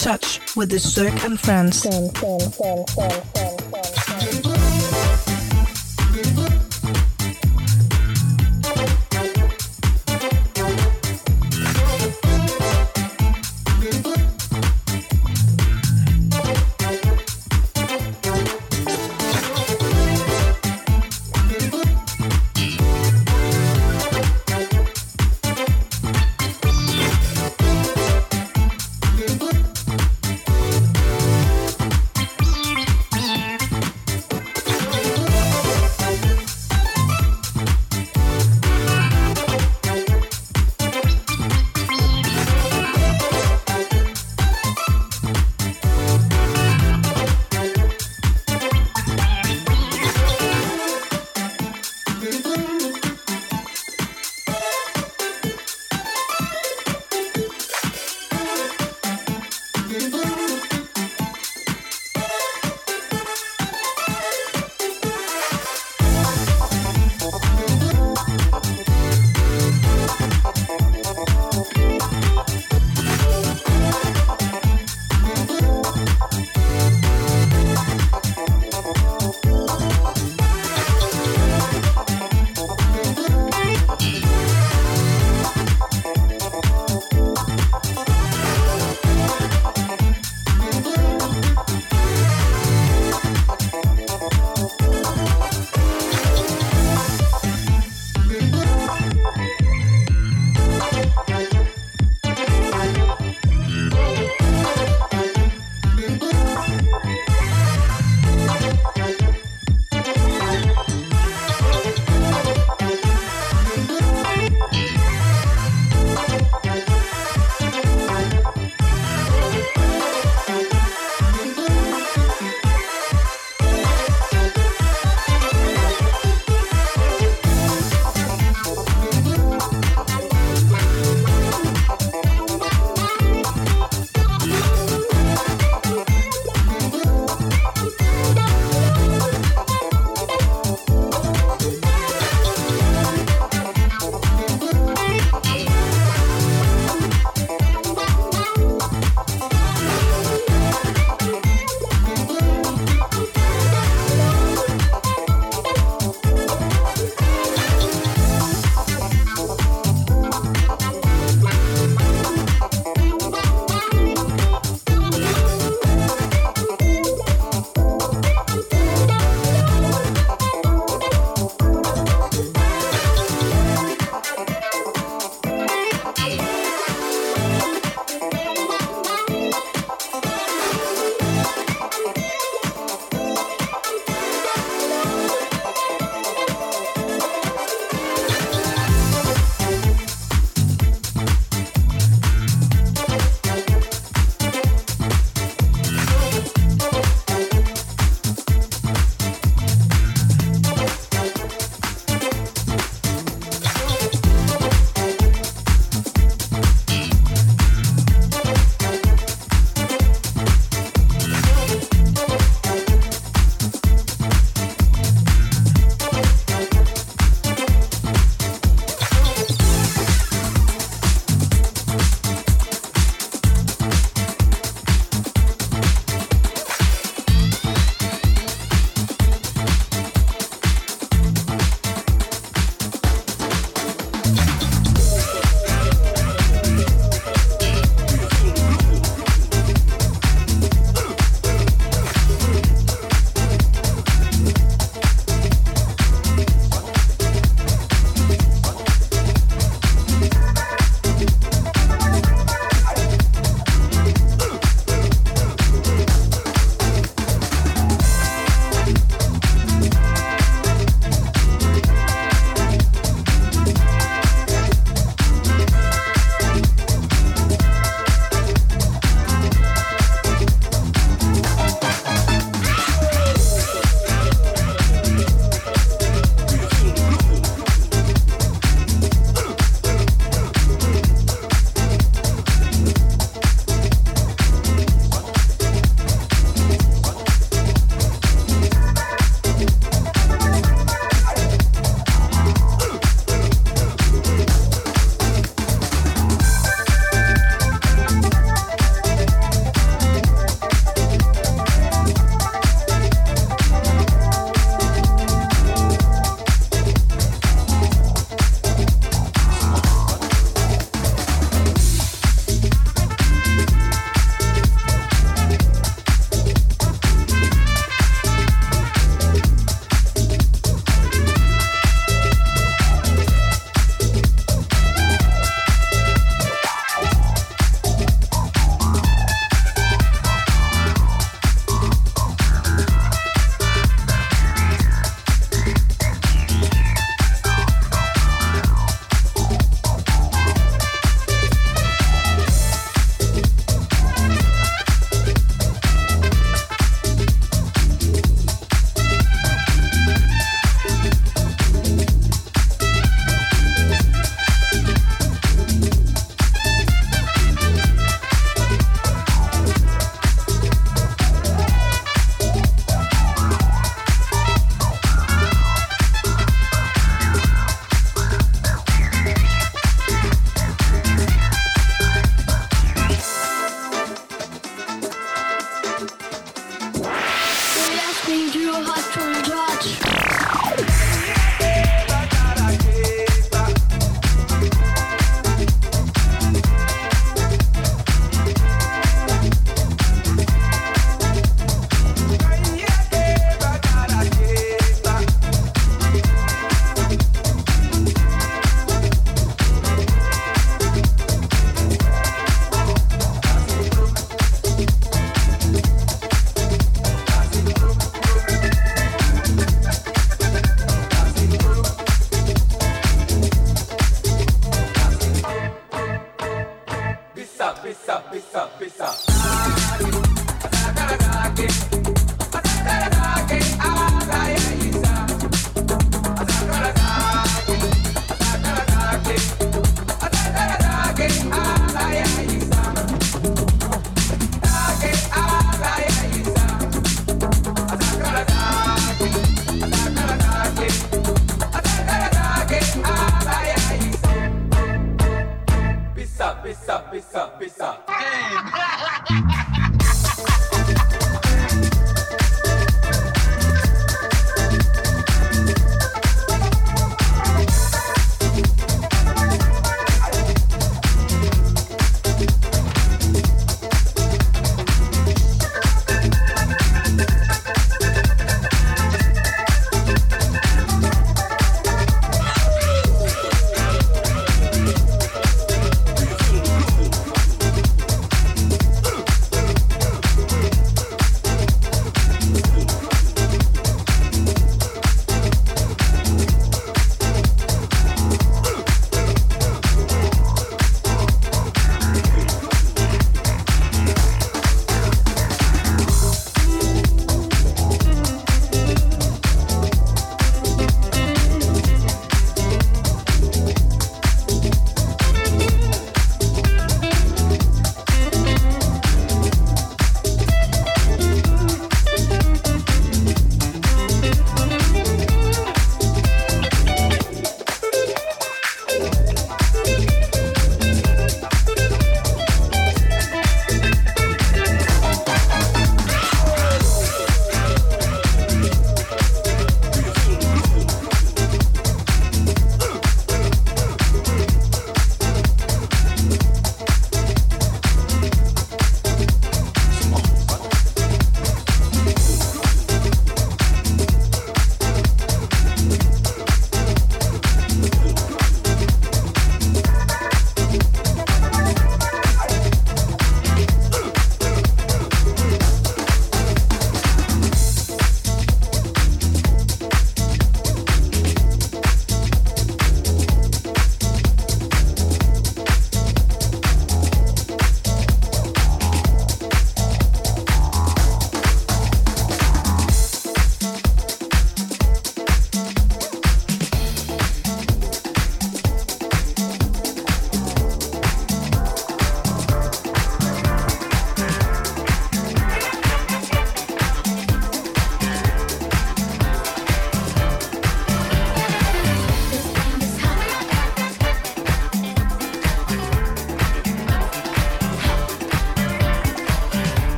touch with the Cirque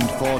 for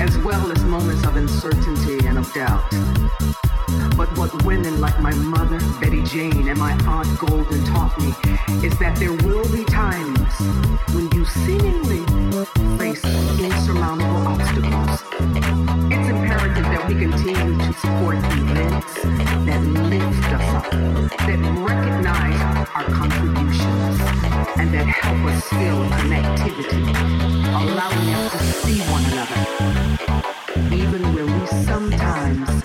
as well as moments of uncertainty and of doubt. But what women like my mother, Betty Jane, and my aunt Golden taught me is that there will be times when you seemingly face insurmountable obstacles. We continue to support events that lift us up, that recognize our contributions, and that help us feel connectivity, allowing us to see one another, even when we sometimes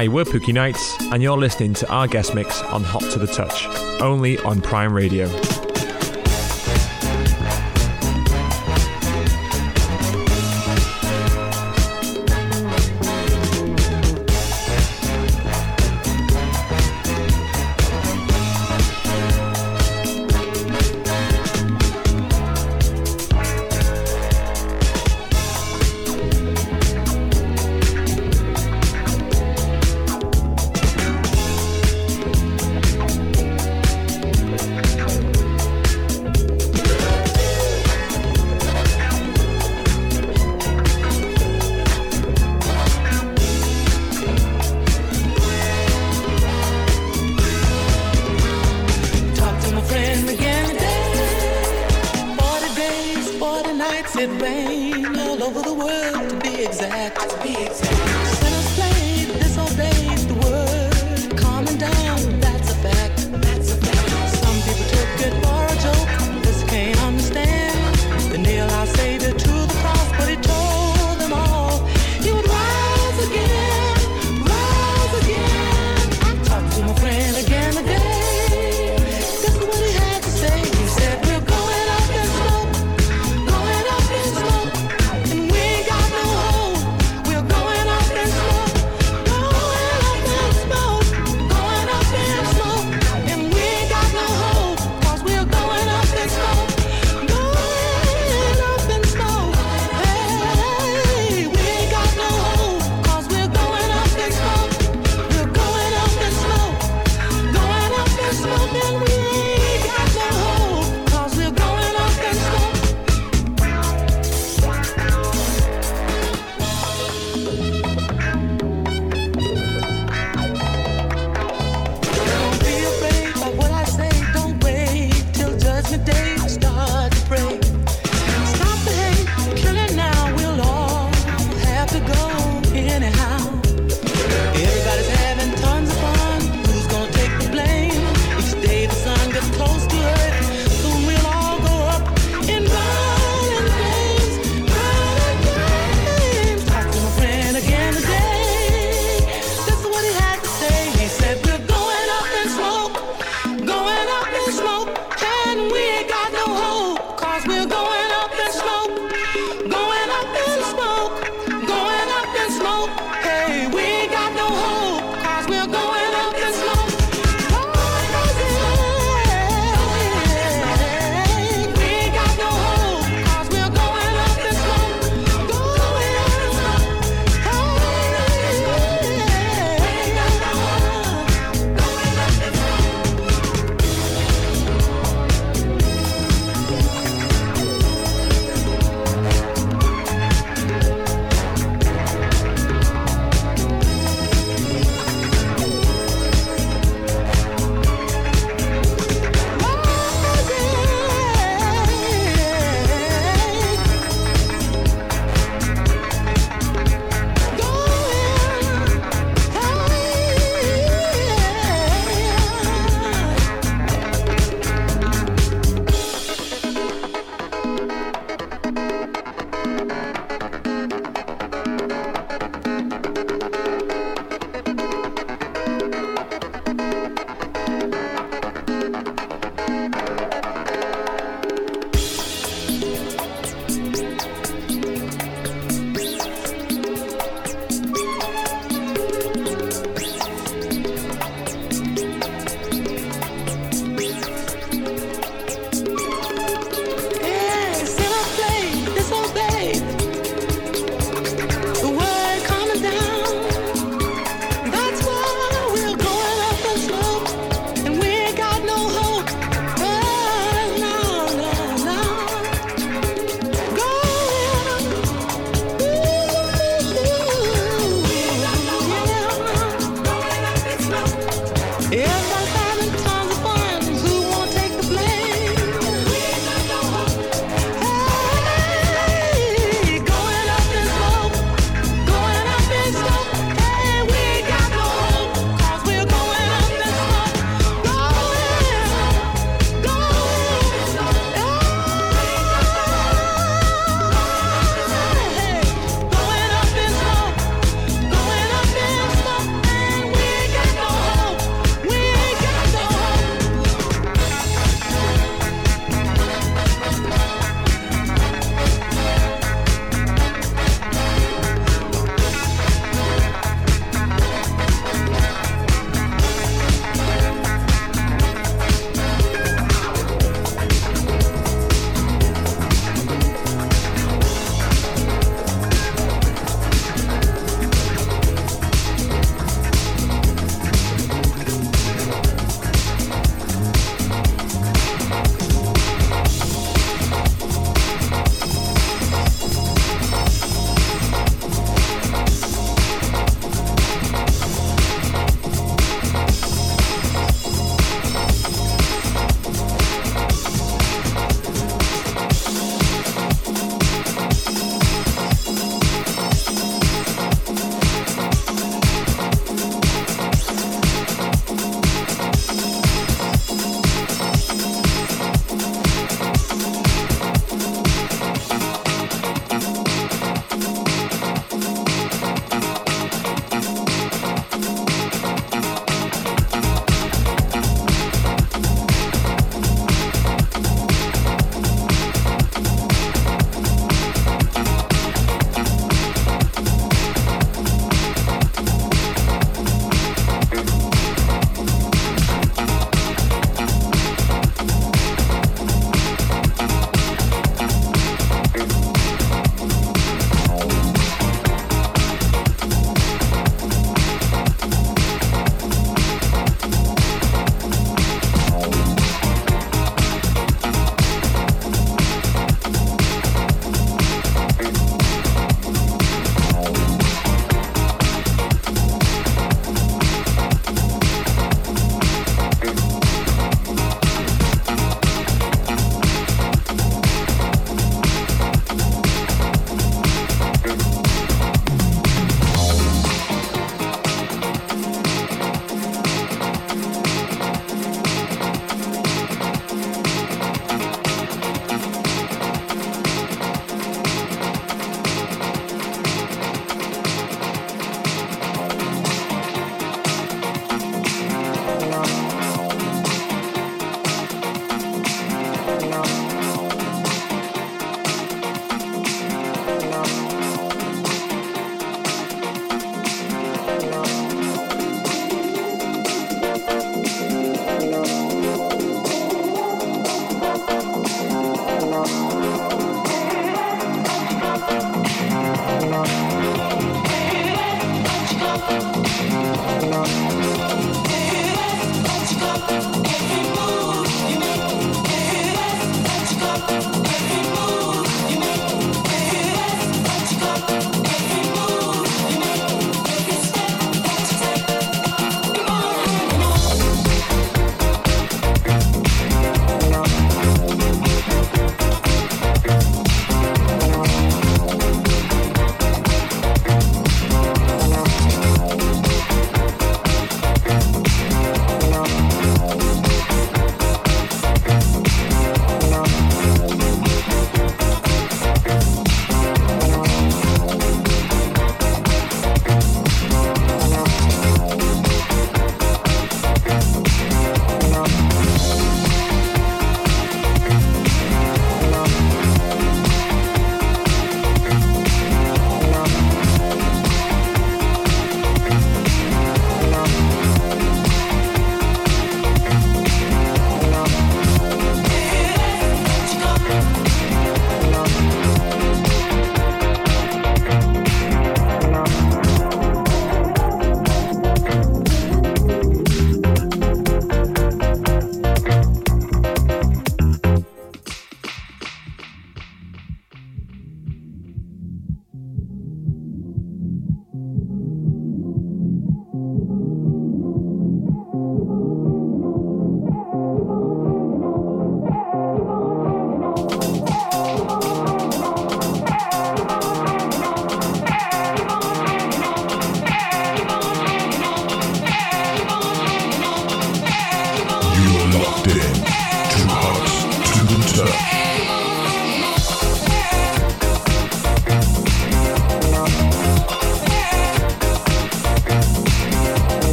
Hi, we're Pookie Knights, and you're listening to our guest mix on Hot to the Touch, only on Prime Radio.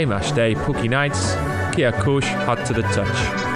Yemash Day Pookie Nights, Kia Kush Hot to the Touch.